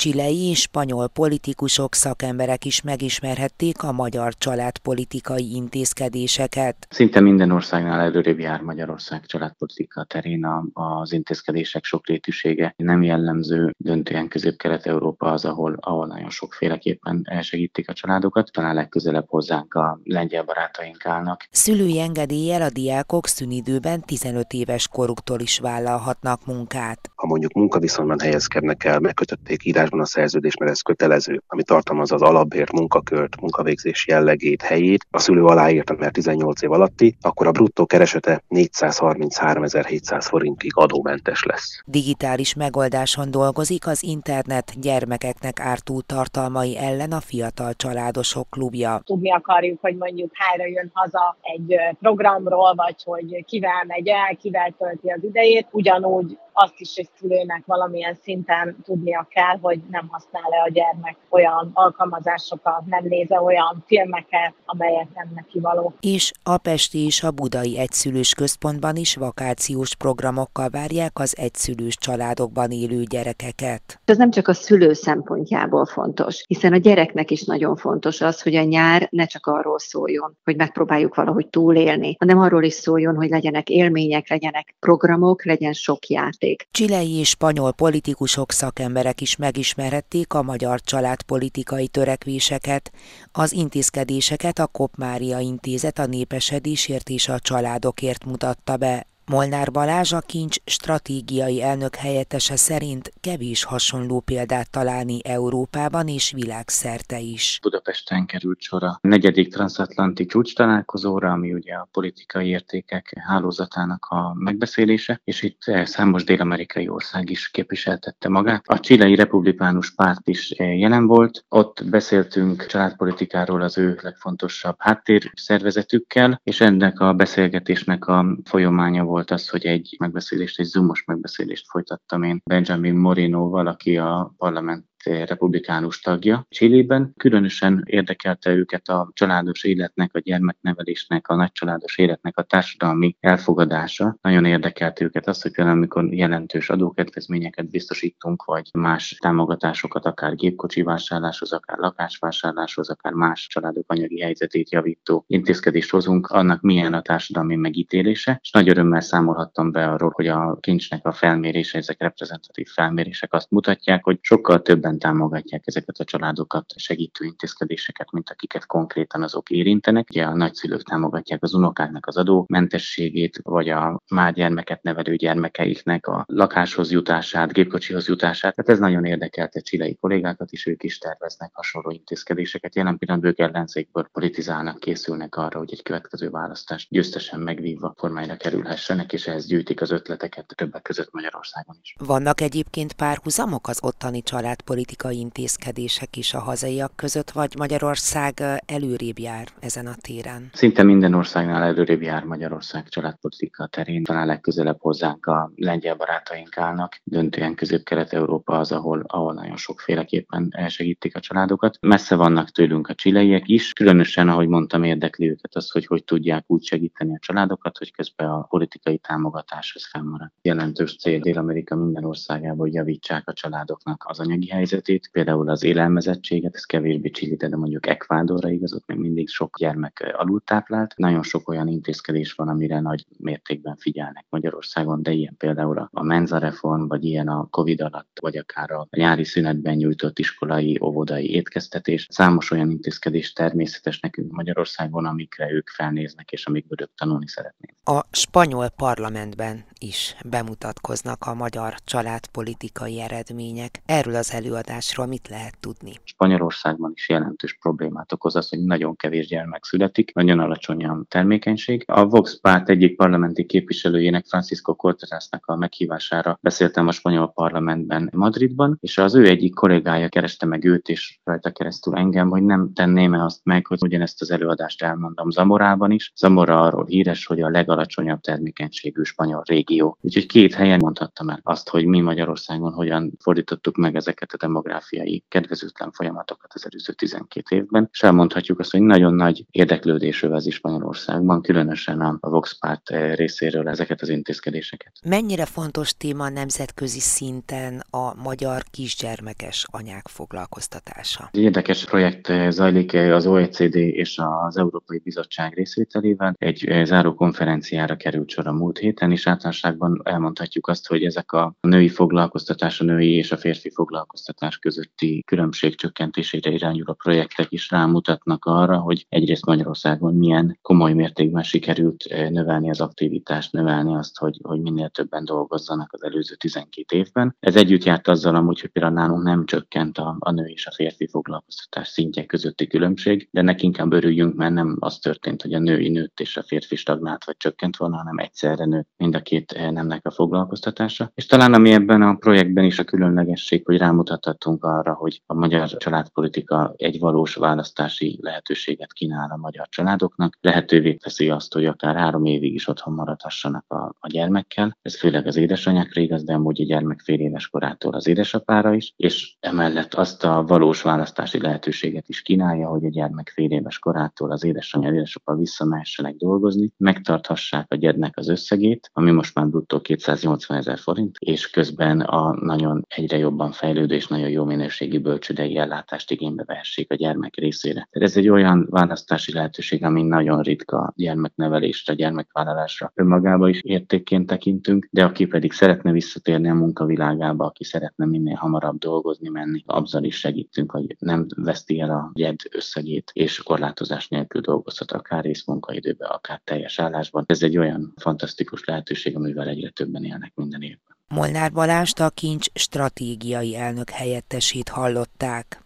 Csilei és spanyol politikusok, szakemberek is megismerhették a magyar családpolitikai intézkedéseket. Szinte minden országnál előrébb jár Magyarország családpolitika terén az intézkedések sokrétűsége. Nem jellemző, döntően közép-kelet-európa az, ahol, ahol nagyon sokféleképpen elsegítik a családokat. Talán legközelebb hozzánk a lengyel barátaink állnak. Szülői engedéllyel a diákok szünidőben 15 éves koruktól is vállalhatnak munkát. Ha mondjuk munkaviszonyban helyezkednek el, megkötötték írás írásban a szerződés, mert ez kötelező, ami tartalmazza az alapbért, munkakört, munkavégzés jellegét, helyét, a szülő aláírta, mert 18 év alatti, akkor a bruttó keresete 433.700 forintig adómentes lesz. Digitális megoldáson dolgozik az internet gyermekeknek ártó tartalmai ellen a Fiatal Családosok Klubja. Tudni akarjuk, hogy mondjuk hára jön haza egy programról, vagy hogy kivel megy el, kivel tölti az idejét, ugyanúgy azt is egy szülőnek valamilyen szinten tudnia kell, hogy nem használ-e a gyermek olyan alkalmazásokat, nem néze olyan filmeket, amelyek nem neki való. És a Pesti és a Budai Egyszülős Központban is vakációs programokkal várják az egyszülős családokban élő gyerekeket. Ez nem csak a szülő szempontjából fontos, hiszen a gyereknek is nagyon fontos az, hogy a nyár ne csak arról szóljon, hogy megpróbáljuk valahogy túlélni, hanem arról is szóljon, hogy legyenek élmények, legyenek programok, legyen sok játék. Csilei és spanyol politikusok szakemberek is megismerhették a magyar családpolitikai törekvéseket, az intézkedéseket a Kopmária Intézet a népesedésért és a családokért mutatta be. Molnár Balázs a kincs stratégiai elnök helyettese szerint kevés hasonló példát találni Európában és világszerte is. Budapesten került sor a negyedik transatlanti csúcs találkozóra, ami ugye a politikai értékek hálózatának a megbeszélése, és itt számos dél-amerikai ország is képviseltette magát. A csilei republikánus párt is jelen volt, ott beszéltünk családpolitikáról az ő legfontosabb háttér szervezetükkel, és ennek a beszélgetésnek a folyamánya volt volt az, hogy egy megbeszélést, egy zoomos megbeszélést folytattam én Benjamin Moreno-val, aki a parlament republikánus tagja Csillében. Különösen érdekelte őket a családos életnek, a gyermeknevelésnek, a nagycsaládos életnek a társadalmi elfogadása. Nagyon érdekelt őket az, hogy például amikor jelentős adókedvezményeket biztosítunk, vagy más támogatásokat, akár gépkocsi vásárláshoz, akár lakásvásárláshoz, akár más családok anyagi helyzetét javító intézkedést hozunk, annak milyen a társadalmi megítélése. És nagy örömmel számolhattam be arról, hogy a kincsnek a felmérése, ezek reprezentatív felmérések azt mutatják, hogy sokkal többen mértékben támogatják ezeket a családokat, segítő intézkedéseket, mint akiket konkrétan azok érintenek. Ugye a nagyszülők támogatják az unokáknak az adómentességét, vagy a már gyermeket nevelő gyermekeiknek a lakáshoz jutását, gépkocsihoz jutását. Tehát ez nagyon érdekelte csilei kollégákat is, ők is terveznek hasonló intézkedéseket. Jelen pillanatban ők ellenzékből politizálnak, készülnek arra, hogy egy következő választást győztesen megvívva kormányra kerülhessenek, és ehhez gyűjtik az ötleteket többek között Magyarországon is. Vannak egyébként párhuzamok az ottani családpolitikában politikai intézkedések is a hazaiak között, vagy Magyarország előrébb jár ezen a téren? Szinte minden országnál előrébb jár Magyarország családpolitika terén. Talán legközelebb hozzánk a lengyel barátaink állnak. Döntően közép-kelet-európa az, ahol, ahol nagyon sokféleképpen elsegítik a családokat. Messze vannak tőlünk a csileiek is, különösen, ahogy mondtam, érdekli őket az, hogy hogy tudják úgy segíteni a családokat, hogy közben a politikai támogatás az fennmarad. Jelentős cél Dél-Amerika minden országában, hogy javítsák a családoknak az anyagi helyzetet, helyzetét, például az élelmezettséget, ez kevésbé Chili, de mondjuk Ekvádorra igaz, ott még mindig sok gyermek alultáplált. Nagyon sok olyan intézkedés van, amire nagy mértékben figyelnek Magyarországon, de ilyen például a menza reform, vagy ilyen a Covid alatt, vagy akár a nyári szünetben nyújtott iskolai, óvodai étkeztetés. Számos olyan intézkedés természetes nekünk Magyarországon, amikre ők felnéznek, és amikből ők tanulni szeretnék. A spanyol parlamentben is bemutatkoznak a magyar családpolitikai eredmények. Erről az előadásról mit lehet tudni? Spanyolországban is jelentős problémát okoz az, hogy nagyon kevés gyermek születik, nagyon alacsony a termékenység. A Vox párt egyik parlamenti képviselőjének, Francisco Cortezásnak a meghívására beszéltem a spanyol parlamentben Madridban, és az ő egyik kollégája kereste meg őt, és rajta keresztül engem, hogy nem tenném-e azt meg, hogy ugyanezt az előadást elmondom Zamorában is. Zamora arról híres, hogy a legalacsonyabb termékenységű spanyol régió. Úgyhogy két helyen mondhattam el azt, hogy mi Magyarországon hogyan fordítottuk meg ezeket a demográfiai kedvezőtlen folyamatokat az előző 12 évben, és elmondhatjuk azt, hogy nagyon nagy érdeklődés övezi Spanyolországban, különösen a Vox Párt eh, részéről ezeket az intézkedéseket. Mennyire fontos téma nemzetközi szinten a magyar kisgyermekes anyák foglalkoztatása? Érdekes projekt eh, zajlik eh, az OECD és az Európai Bizottság részvételével. Egy záró konferenciára került sor a múlt héten, és általánosságban elmondhatjuk azt, hogy ezek a női foglalkoztatás, a női és a férfi foglalkoztatás közötti különbség csökkentésére irányuló projektek is rámutatnak arra, hogy egyrészt Magyarországon milyen komoly mértékben sikerült eh, növelni az aktivitást, növelni azt, hogy, hogy minél többen dolgozzanak az előző 12 évben. Ez együtt járt azzal amúgy, hogy például nálunk nem csökkent a, a nő és a férfi foglalkoztatás szintje közötti különbség, de nekünk inkább örüljünk, mert nem az történt, hogy a női nőtt és a férfi stagnált vagy csökkent volna, hanem egyszerre nőtt mind a két eh, nemnek a foglalkoztatása. És talán ami ebben a projektben is a különlegesség, hogy rámutathatunk arra, hogy a magyar családpolitika egy valós választási lehetőséget kínál a magyar családoknak, lehetővé teszi azt, hogy akár három évig is otthon maradhassanak a, a gyermekkel. Ez főleg az édesanyákra igaz, de amúgy a gyermek fél éves korától az édesapára is, és emellett azt a valós választási lehetőséget is kínálja, hogy a gyermek fél éves korától az édesanyja, édesapa visszamehessenek dolgozni, megtarthassák a gyermek az összegét, ami most már bruttó 280 ezer forint, és közben a nagyon egyre jobban fejlődő és nagyon jó minőségi bölcsődei ellátást igénybe vehessék a gyermek részére. Tehát ez egy olyan választási lehetőség, ami nagyon ritka gyermeknevelésre, gyermekvállalásra önmagába is értékként tekintünk, de aki pedig szeretne visszatérni a munkavilágába, aki szeretne minél hamarabb dolgozni, menni, abban is segítünk, hogy nem veszti el a gyed összegét, és korlátozás nélkül dolgozhat akár részmunkaidőben, akár teljes állásban. Ez egy olyan fantasztikus lehetőség, amivel egyre többen élnek minden évben. Molnár Balást a kincs stratégiai elnök helyettesét hallották.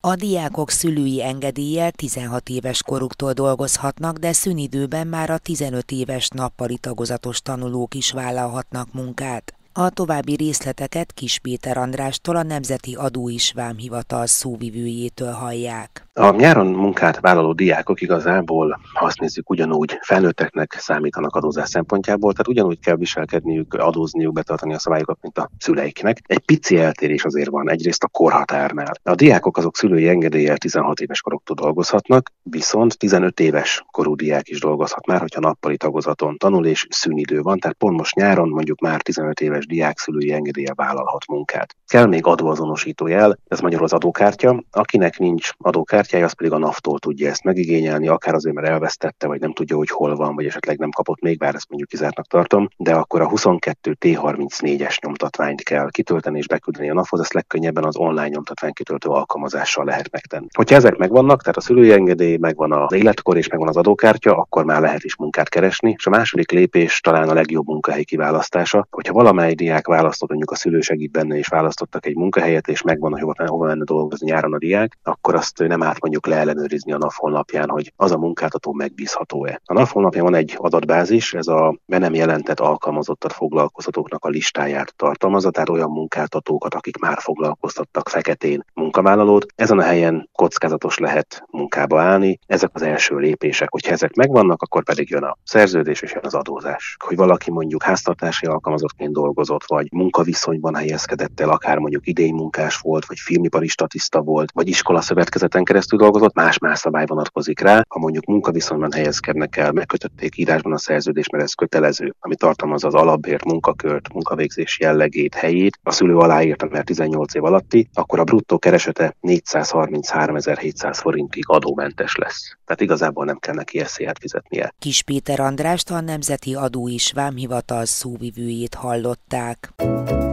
A diákok szülői engedéllyel 16 éves koruktól dolgozhatnak, de szünidőben már a 15 éves nappali tagozatos tanulók is vállalhatnak munkát. A további részleteket Kis Péter Andrástól, a Nemzeti Adó is Vámhivatal szóvivőjétől hallják. A nyáron munkát vállaló diákok igazából, ha azt nézzük, ugyanúgy felnőtteknek számítanak adózás szempontjából, tehát ugyanúgy kell viselkedniük, adózniuk, betartani a szabályokat, mint a szüleiknek. Egy pici eltérés azért van, egyrészt a korhatárnál. A diákok azok szülői engedéllyel 16 éves koroktól dolgozhatnak, viszont 15 éves korú diák is dolgozhat már, hogyha nappali tagozaton tanul és szünidő van, tehát pont most nyáron mondjuk már 15 éves diák szülői engedélye vállalhat munkát. Kell még adóazonosító jel, ez magyarul az adókártya, akinek nincs adókártya, kártyája, az pedig a NAV-tól tudja ezt megigényelni, akár azért, mert elvesztette, vagy nem tudja, hogy hol van, vagy esetleg nem kapott még, bár ezt mondjuk kizártnak tartom, de akkor a 22 T34-es nyomtatványt kell kitölteni és beküldeni a NAV-hoz, ezt legkönnyebben az online nyomtatvány kitöltő alkalmazással lehet megtenni. Hogyha ezek megvannak, tehát a szülői engedély, megvan az életkor és megvan az adókártya, akkor már lehet is munkát keresni. És a második lépés talán a legjobb munkahely kiválasztása. Hogyha valamely diák választott, mondjuk a szülő segít benne és választottak egy munkahelyet, és megvan, hogy hova, hova menne dolgozni nyáron a diák, akkor azt nem át mondjuk leellenőrizni a NAV honlapján, hogy az a munkáltató megbízható-e. A NAV honlapján van egy adatbázis, ez a be nem jelentett alkalmazottat foglalkoztatóknak a listáját tartalmazza, tehát olyan munkáltatókat, akik már foglalkoztattak feketén munkavállalót. Ezen a helyen kockázatos lehet munkába állni. Ezek az első lépések. Hogyha ezek megvannak, akkor pedig jön a szerződés és jön az adózás. Hogy valaki mondjuk háztartási alkalmazottként dolgozott, vagy munkaviszonyban helyezkedett el, akár mondjuk idénymunkás volt, vagy filmipari statiszta volt, vagy iskola szövetkezeten keresztül keresztül dolgozott, más-más szabály vonatkozik rá. Ha mondjuk munkaviszonyban helyezkednek el, megkötötték írásban a szerződést, mert ez kötelező, ami tartalmazza az alapbért, munkakört, munkavégzés jellegét, helyét, a szülő aláírta, mert 18 év alatti, akkor a bruttó keresete 433.700 forintig adómentes lesz. Tehát igazából nem kell neki eszélyát fizetnie. Kis Péter Andrást a Nemzeti Adó is Vámhivatal szóvivőjét hallották.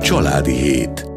Családi hét.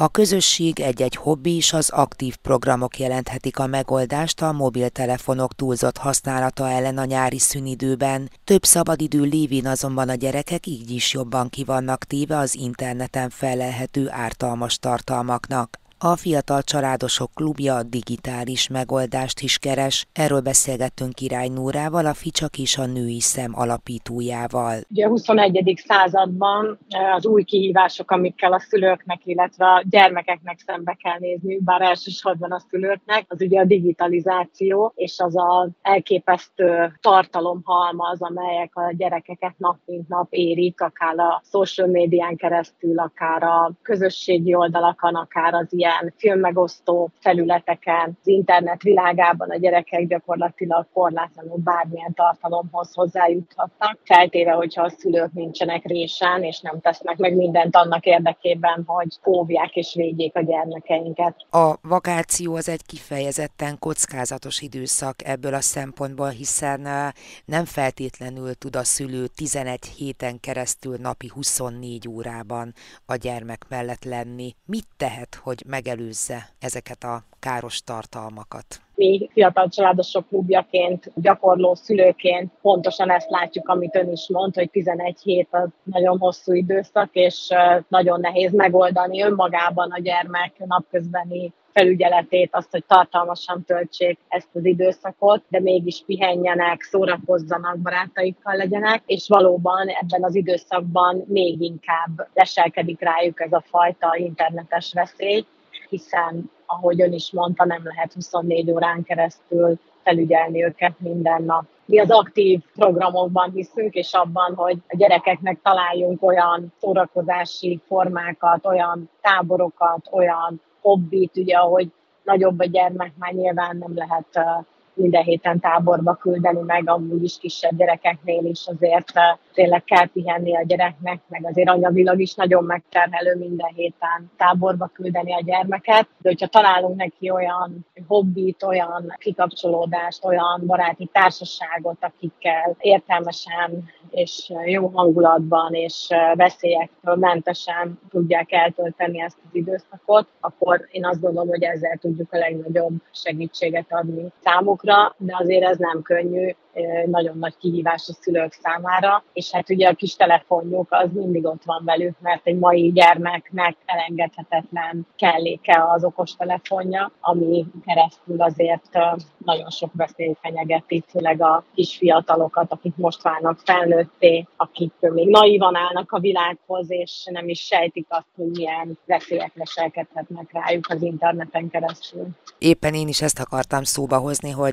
A közösség egy-egy hobbi és az aktív programok jelenthetik a megoldást a mobiltelefonok túlzott használata ellen a nyári szünidőben. Több szabadidő lévén azonban a gyerekek így is jobban kivannak téve az interneten felelhető ártalmas tartalmaknak. A Fiatal Családosok Klubja digitális megoldást is keres. Erről beszélgettünk Király Nórával, a Ficsak és a Női Szem alapítójával. Ugye a 21. században az új kihívások, amikkel a szülőknek, illetve a gyermekeknek szembe kell nézni, bár elsősorban a szülőknek, az ugye a digitalizáció, és az a elképesztő tartalomhalmaz, amelyek a gyerekeket nap mint nap érik, akár a social médián keresztül, akár a közösségi oldalakon, akár az ilyen filmmegosztó felületeken, az internet világában a gyerekek gyakorlatilag korlátlanul bármilyen tartalomhoz hozzájuthatnak, feltéve, hogyha a szülők nincsenek résen, és nem tesznek meg mindent annak érdekében, hogy óvják és védjék a gyermekeinket. A vakáció az egy kifejezetten kockázatos időszak ebből a szempontból, hiszen nem feltétlenül tud a szülő 11 héten keresztül napi 24 órában a gyermek mellett lenni. Mit tehet, hogy megelőzze ezeket a káros tartalmakat? mi fiatal családosok klubjaként, gyakorló szülőként pontosan ezt látjuk, amit ön is mond, hogy 11 hét az nagyon hosszú időszak, és nagyon nehéz megoldani önmagában a gyermek napközbeni felügyeletét, azt, hogy tartalmasan töltsék ezt az időszakot, de mégis pihenjenek, szórakozzanak, barátaikkal legyenek, és valóban ebben az időszakban még inkább leselkedik rájuk ez a fajta internetes veszély, hiszen, ahogy ön is mondta, nem lehet 24 órán keresztül felügyelni őket minden nap. Mi az aktív programokban hiszünk, és abban, hogy a gyerekeknek találjunk olyan szórakozási formákat, olyan táborokat, olyan hobbit, ugye, ahogy nagyobb a gyermek, már nyilván nem lehet minden héten táborba küldeni, meg amúgy is kisebb gyerekeknél is azért tényleg kell pihenni a gyereknek, meg azért anyagilag is nagyon megterhelő minden héten táborba küldeni a gyermeket, de hogyha találunk neki olyan hobbit, olyan kikapcsolódást, olyan baráti társaságot, akikkel értelmesen és jó hangulatban és veszélyektől mentesen tudják eltölteni ezt az időszakot, akkor én azt gondolom, hogy ezzel tudjuk a legnagyobb segítséget adni számukra, de azért ez nem könnyű, nagyon nagy kihívás a szülők számára, és hát ugye a kis telefonjuk az mindig ott van velük, mert egy mai gyermeknek elengedhetetlen kelléke az okos telefonja, ami keresztül azért nagyon sok veszély fenyegeti, főleg a kis fiatalokat, akik most válnak felnőtté, akik még naívan állnak a világhoz, és nem is sejtik azt, hogy milyen veszélyek leselkedhetnek rájuk az interneten keresztül. Éppen én is ezt akartam szóba hozni, hogy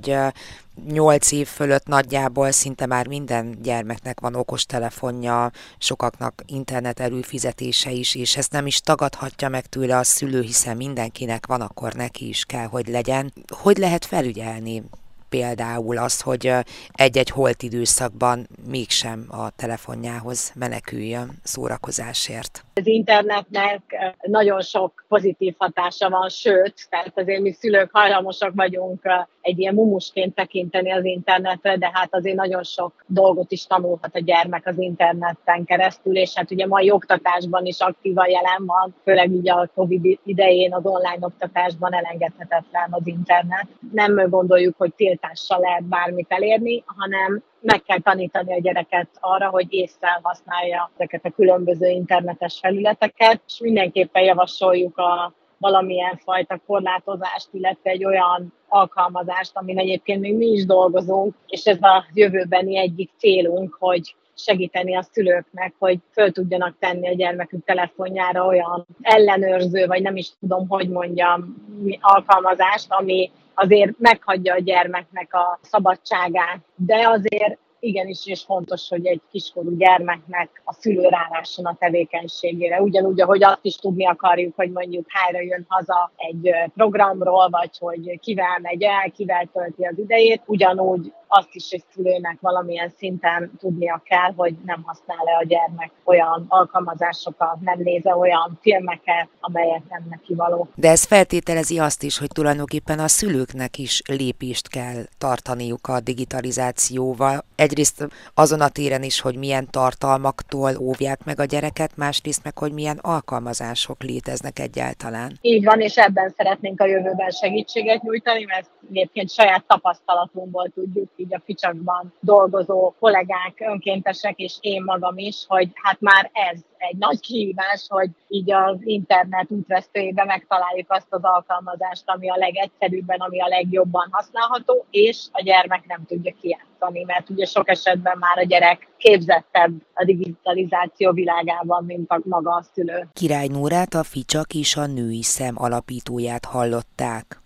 8 év fölött nagyjából szinte már minden gyermeknek van okos telefonja, sokaknak internet előfizetése is, és ezt nem is tagadhatja meg tőle a szülő, hiszen mindenkinek van, akkor neki is kell, hogy legyen. Hogy lehet felügyelni például azt, hogy egy-egy holt időszakban mégsem a telefonjához meneküljön szórakozásért. Az internetnek nagyon sok pozitív hatása van, sőt, tehát azért mi szülők hajlamosak vagyunk egy ilyen mumusként tekinteni az internetre, de hát azért nagyon sok dolgot is tanulhat a gyermek az interneten keresztül, és hát ugye mai oktatásban is aktívan jelen van, főleg így a Covid idején az online oktatásban elengedhetetlen az internet. Nem gondoljuk, hogy tiltással lehet bármit elérni, hanem meg kell tanítani a gyereket arra, hogy észre használja ezeket a különböző internetes felületeket, és mindenképpen javasoljuk a valamilyen fajta korlátozást, illetve egy olyan alkalmazást, amin egyébként még mi is dolgozunk, és ez a jövőbeni egyik célunk, hogy segíteni a szülőknek, hogy föl tudjanak tenni a gyermekük telefonjára olyan ellenőrző, vagy nem is tudom, hogy mondjam, alkalmazást, ami azért meghagyja a gyermeknek a szabadságát, de azért igenis és fontos, hogy egy kiskorú gyermeknek a szülő rálásson a tevékenységére. Ugyanúgy, ahogy azt is tudni akarjuk, hogy mondjuk hára jön haza egy programról, vagy hogy kivel megy el, kivel tölti az idejét, ugyanúgy azt is egy szülőnek valamilyen szinten tudnia kell, hogy nem használ-e a gyermek olyan alkalmazásokat, nem néze olyan filmeket, amelyek nem neki való. De ez feltételezi azt is, hogy tulajdonképpen a szülőknek is lépést kell tartaniuk a digitalizációval. Egyrészt azon a téren is, hogy milyen tartalmaktól óvják meg a gyereket, másrészt meg, hogy milyen alkalmazások léteznek egyáltalán. Így van, és ebben szeretnénk a jövőben segítséget nyújtani, mert egyébként saját tapasztalatunkból tudjuk így a ficsakban dolgozó kollégák, önkéntesek, és én magam is, hogy hát már ez egy nagy kihívás, hogy így az internet útvesztőjében megtaláljuk azt az alkalmazást, ami a legegyszerűbben, ami a legjobban használható, és a gyermek nem tudja kijátszani, mert ugye sok esetben már a gyerek képzettebb a digitalizáció világában, mint a maga a szülő. Király Nórát a Ficsak és a Női Szem alapítóját hallották.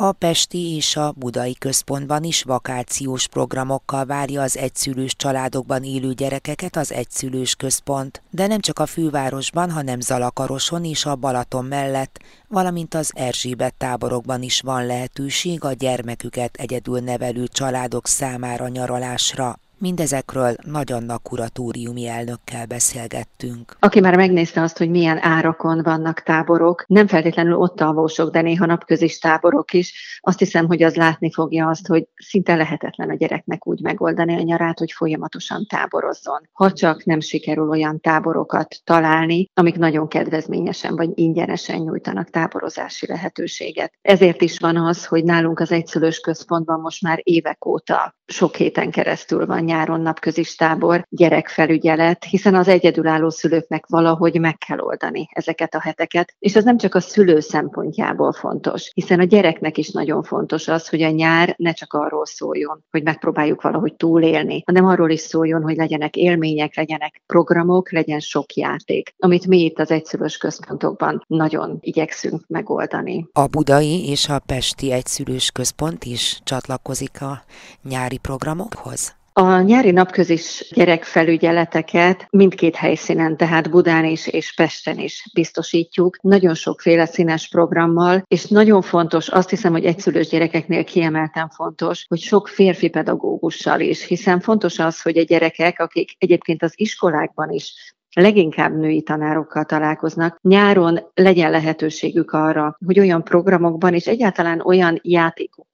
A Pesti és a Budai Központban is vakációs programokkal várja az egyszülős családokban élő gyerekeket az egyszülős központ, de nem csak a fővárosban, hanem Zalakaroson és a Balaton mellett, valamint az Erzsébet táborokban is van lehetőség a gyermeküket egyedül nevelő családok számára nyaralásra. Mindezekről Nagy Anna kuratóriumi elnökkel beszélgettünk. Aki már megnézte azt, hogy milyen árakon vannak táborok, nem feltétlenül ott alvósok, de néha napközis táborok is, azt hiszem, hogy az látni fogja azt, hogy szinte lehetetlen a gyereknek úgy megoldani a nyarát, hogy folyamatosan táborozzon. Ha csak nem sikerül olyan táborokat találni, amik nagyon kedvezményesen vagy ingyenesen nyújtanak táborozási lehetőséget. Ezért is van az, hogy nálunk az egyszülős központban most már évek óta sok héten keresztül van nyáron napközis tábor, gyerekfelügyelet, hiszen az egyedülálló szülőknek valahogy meg kell oldani ezeket a heteket, és ez nem csak a szülő szempontjából fontos, hiszen a gyereknek is nagyon fontos az, hogy a nyár ne csak arról szóljon, hogy megpróbáljuk valahogy túlélni, hanem arról is szóljon, hogy legyenek élmények, legyenek programok, legyen sok játék, amit mi itt az egyszülős központokban nagyon igyekszünk megoldani. A budai és a pesti egyszülős központ is csatlakozik a nyári programokhoz? A nyári napközis gyerekfelügyeleteket mindkét helyszínen, tehát Budán is és Pesten is biztosítjuk, nagyon sokféle színes programmal, és nagyon fontos, azt hiszem, hogy egyszülős gyerekeknél kiemelten fontos, hogy sok férfi pedagógussal is, hiszen fontos az, hogy a gyerekek, akik egyébként az iskolákban is leginkább női tanárokkal találkoznak, nyáron legyen lehetőségük arra, hogy olyan programokban és egyáltalán olyan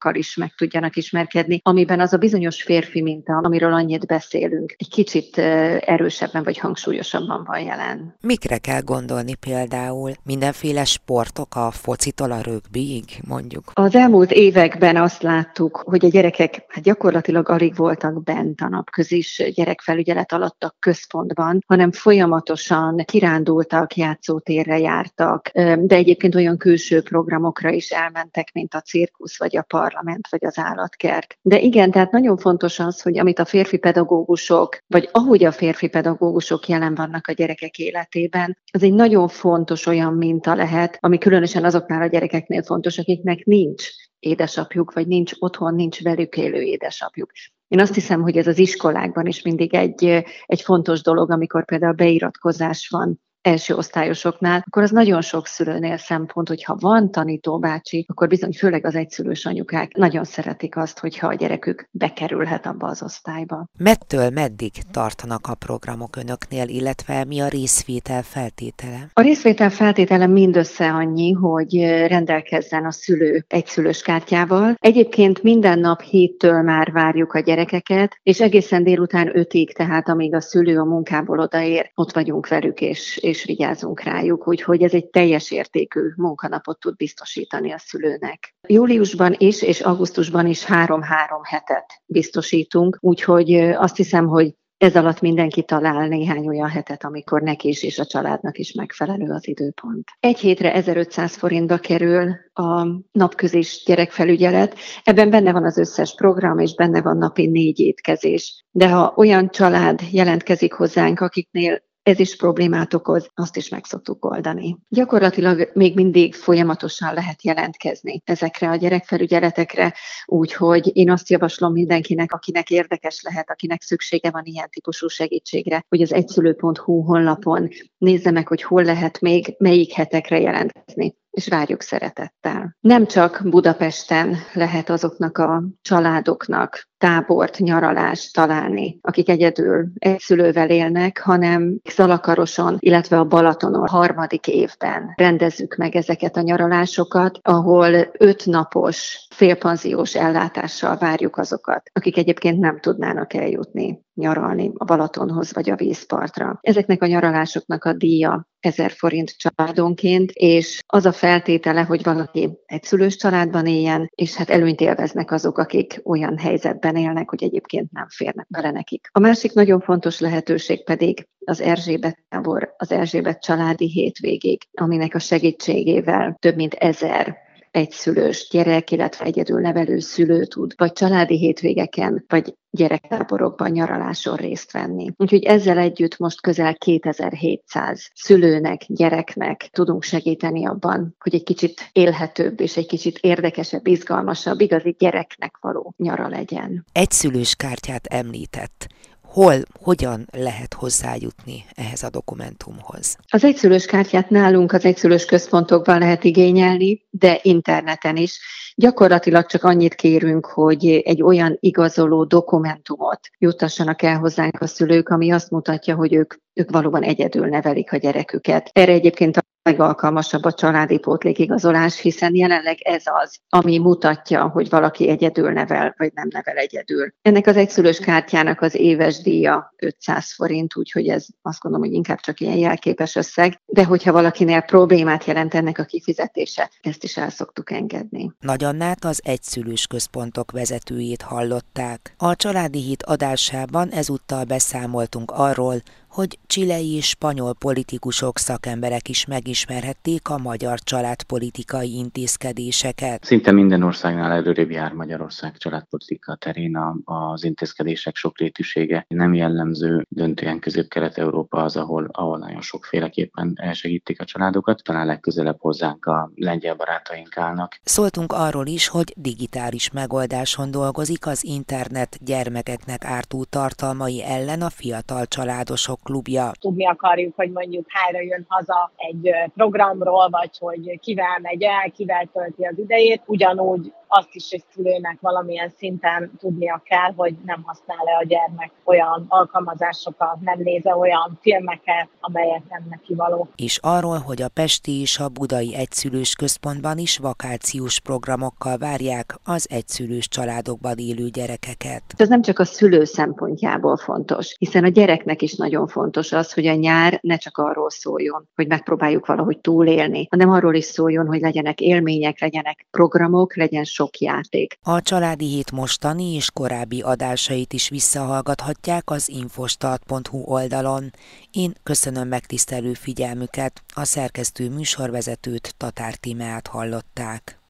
játékokkal is meg tudjanak ismerkedni, amiben az a bizonyos férfi minta, amiről annyit beszélünk, egy kicsit erősebben vagy hangsúlyosabban van jelen. Mikre kell gondolni például? Mindenféle sportok a focitól a rögbiig, mondjuk? Az elmúlt években azt láttuk, hogy a gyerekek hát gyakorlatilag alig voltak bent a napközis gyerekfelügyelet alatt a központban, hanem folyamatosan kirándultak, játszótérre jártak, de egyébként olyan külső programokra is elmentek, mint a cirkusz, vagy a parlament, vagy az állatkert. De igen, tehát nagyon fontos az, hogy amit a férfi pedagógusok, vagy ahogy a férfi pedagógusok jelen vannak a gyerekek életében, az egy nagyon fontos olyan minta lehet, ami különösen azoknál a gyerekeknél fontos, akiknek nincs édesapjuk, vagy nincs otthon, nincs velük élő édesapjuk. Én azt hiszem, hogy ez az iskolákban is mindig egy, egy fontos dolog, amikor például beiratkozás van első osztályosoknál, akkor az nagyon sok szülőnél szempont, hogy ha van tanítóbácsi, akkor bizony főleg az egyszülős anyukák nagyon szeretik azt, hogyha a gyerekük bekerülhet abba az osztályba. Mettől meddig tartanak a programok önöknél, illetve mi a részvétel feltétele? A részvétel feltétele mindössze annyi, hogy rendelkezzen a szülő egyszülős kártyával. Egyébként minden nap héttől már várjuk a gyerekeket, és egészen délután ötig, tehát amíg a szülő a munkából odaér, ott vagyunk velük, és, és és vigyázunk rájuk, úgyhogy ez egy teljes értékű munkanapot tud biztosítani a szülőnek. Júliusban is és augusztusban is három-három hetet biztosítunk, úgyhogy azt hiszem, hogy ez alatt mindenki talál néhány olyan hetet, amikor neki is és a családnak is megfelelő az időpont. Egy hétre 1500 forintba kerül a napközis gyerekfelügyelet. Ebben benne van az összes program, és benne van napi négy étkezés. De ha olyan család jelentkezik hozzánk, akiknél ez is problémát okoz, azt is meg szoktuk oldani. Gyakorlatilag még mindig folyamatosan lehet jelentkezni ezekre a gyerekfelügyeletekre, úgyhogy én azt javaslom mindenkinek, akinek érdekes lehet, akinek szüksége van ilyen típusú segítségre, hogy az egyszülő.hu honlapon nézze meg, hogy hol lehet még melyik hetekre jelentkezni és várjuk szeretettel. Nem csak Budapesten lehet azoknak a családoknak tábort, nyaralást találni, akik egyedül egy szülővel élnek, hanem Zalakaroson, illetve a Balatonon harmadik évben rendezzük meg ezeket a nyaralásokat, ahol öt napos félpanziós ellátással várjuk azokat, akik egyébként nem tudnának eljutni nyaralni a Balatonhoz vagy a vízpartra. Ezeknek a nyaralásoknak a díja 1000 forint családonként, és az a feltétele, hogy valaki egy szülős családban éljen, és hát előnyt élveznek azok, akik olyan helyzetben élnek, hogy egyébként nem férnek bele nekik. A másik nagyon fontos lehetőség pedig az Erzsébet tábor, az Erzsébet családi hétvégig, aminek a segítségével több mint ezer egyszülős gyerek, illetve egyedül nevelő szülő tud, vagy családi hétvégeken, vagy gyerektáborokban nyaraláson részt venni. Úgyhogy ezzel együtt most közel 2700 szülőnek, gyereknek tudunk segíteni abban, hogy egy kicsit élhetőbb és egy kicsit érdekesebb, izgalmasabb, igazi gyereknek való nyara legyen. Egy szülős kártyát említett hol, hogyan lehet hozzájutni ehhez a dokumentumhoz? Az egyszülős kártyát nálunk az egyszülős központokban lehet igényelni, de interneten is. Gyakorlatilag csak annyit kérünk, hogy egy olyan igazoló dokumentumot juttassanak el hozzánk a szülők, ami azt mutatja, hogy ők, ők valóban egyedül nevelik a gyereküket. Erre egyébként legalkalmasabb a családi pótlékigazolás, hiszen jelenleg ez az, ami mutatja, hogy valaki egyedül nevel, vagy nem nevel egyedül. Ennek az egyszülős kártyának az éves díja 500 forint, úgyhogy ez azt gondolom, hogy inkább csak ilyen jelképes összeg, de hogyha valakinél problémát jelent ennek a kifizetése, ezt is el szoktuk engedni. Nagy Annát az egyszülős központok vezetőjét hallották. A családi hit adásában ezúttal beszámoltunk arról, hogy csilei és spanyol politikusok, szakemberek is megismerhették a magyar családpolitikai intézkedéseket. Szinte minden országnál előrébb jár Magyarország családpolitika terén az intézkedések sokrétűsége. Nem jellemző döntően közép-kelet-európa az, ahol, ahol nagyon sokféleképpen elsegítik a családokat. Talán legközelebb hozzánk a lengyel barátaink állnak. Szóltunk arról is, hogy digitális megoldáson dolgozik az internet gyermekeknek ártó tartalmai ellen a fiatal családosok klubja. Tudni akarjuk, hogy mondjuk hára jön haza egy programról, vagy hogy kivel megy el, kivel tölti az idejét. Ugyanúgy azt is egy szülőnek valamilyen szinten tudnia kell, hogy nem használ-e a gyermek olyan alkalmazásokat, nem néze olyan filmeket, amelyek nem neki való. És arról, hogy a Pesti és a Budai Egyszülős Központban is vakációs programokkal várják az egyszülős családokban élő gyerekeket. Ez nem csak a szülő szempontjából fontos, hiszen a gyereknek is nagyon fontos az, hogy a nyár ne csak arról szóljon, hogy megpróbáljuk valahogy túlélni, hanem arról is szóljon, hogy legyenek élmények, legyenek programok, legyen sok játék. A Családi Hét mostani és korábbi adásait is visszahallgathatják az infostart.hu oldalon. Én köszönöm megtisztelő figyelmüket, a szerkesztő műsorvezetőt Tatár Tímeát hallották.